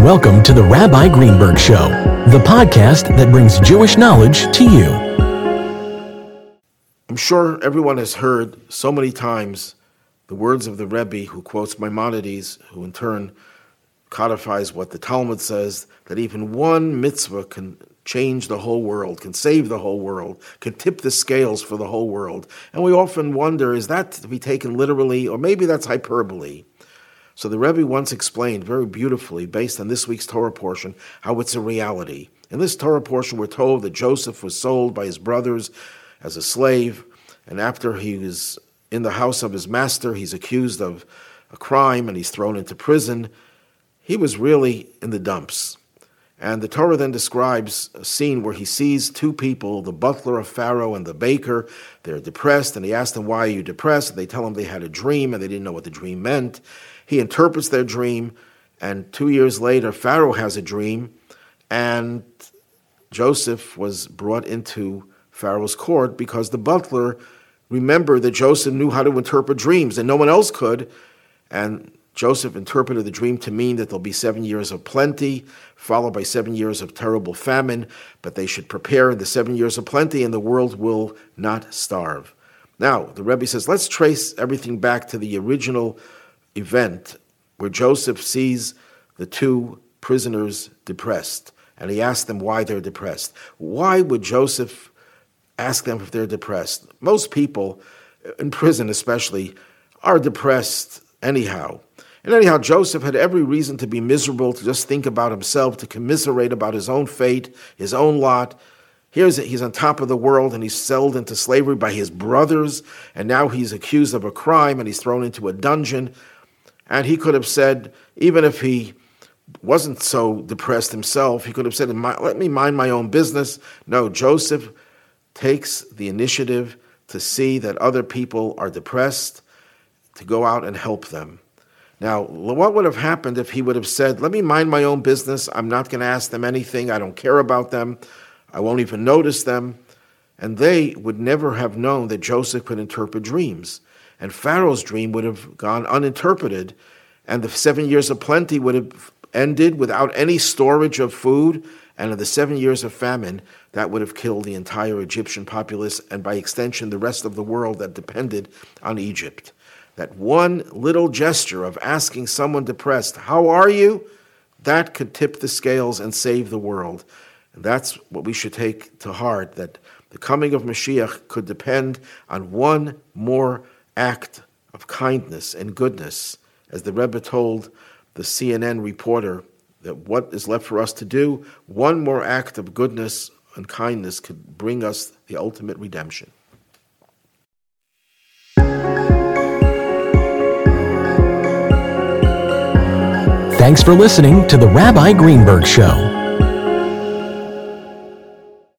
Welcome to the Rabbi Greenberg Show, the podcast that brings Jewish knowledge to you. I'm sure everyone has heard so many times the words of the Rebbe who quotes Maimonides, who in turn codifies what the Talmud says that even one mitzvah can change the whole world, can save the whole world, can tip the scales for the whole world. And we often wonder is that to be taken literally, or maybe that's hyperbole? So the Rebbe once explained very beautifully, based on this week's Torah portion, how it's a reality. In this Torah portion, we're told that Joseph was sold by his brothers as a slave, and after he was in the house of his master, he's accused of a crime and he's thrown into prison. He was really in the dumps. And the Torah then describes a scene where he sees two people, the butler of Pharaoh and the baker. They're depressed, and he asks them, Why are you depressed? And they tell him they had a dream and they didn't know what the dream meant. He interprets their dream, and two years later, Pharaoh has a dream, and Joseph was brought into Pharaoh's court because the butler remembered that Joseph knew how to interpret dreams, and no one else could. And Joseph interpreted the dream to mean that there'll be seven years of plenty, followed by seven years of terrible famine, but they should prepare in the seven years of plenty, and the world will not starve. Now, the Rebbe says, let's trace everything back to the original event where Joseph sees the two prisoners depressed and he asks them why they're depressed. Why would Joseph ask them if they're depressed? Most people, in prison especially, are depressed anyhow. And anyhow, Joseph had every reason to be miserable, to just think about himself, to commiserate about his own fate, his own lot. Here's it, he's on top of the world and he's sold into slavery by his brothers, and now he's accused of a crime and he's thrown into a dungeon. And he could have said, even if he wasn't so depressed himself, he could have said, Let me mind my own business. No, Joseph takes the initiative to see that other people are depressed, to go out and help them. Now, what would have happened if he would have said, Let me mind my own business. I'm not going to ask them anything. I don't care about them. I won't even notice them. And they would never have known that Joseph could interpret dreams and Pharaoh's dream would have gone uninterpreted, and the seven years of plenty would have ended without any storage of food, and in the seven years of famine, that would have killed the entire Egyptian populace, and by extension, the rest of the world that depended on Egypt. That one little gesture of asking someone depressed, How are you? that could tip the scales and save the world. And that's what we should take to heart that the coming of Mashiach could depend on one more act of kindness and goodness, as the Rebbe told the CNN reporter that what is left for us to do, one more act of goodness and kindness could bring us the ultimate redemption. Thanks for listening to the Rabbi Greenberg Show.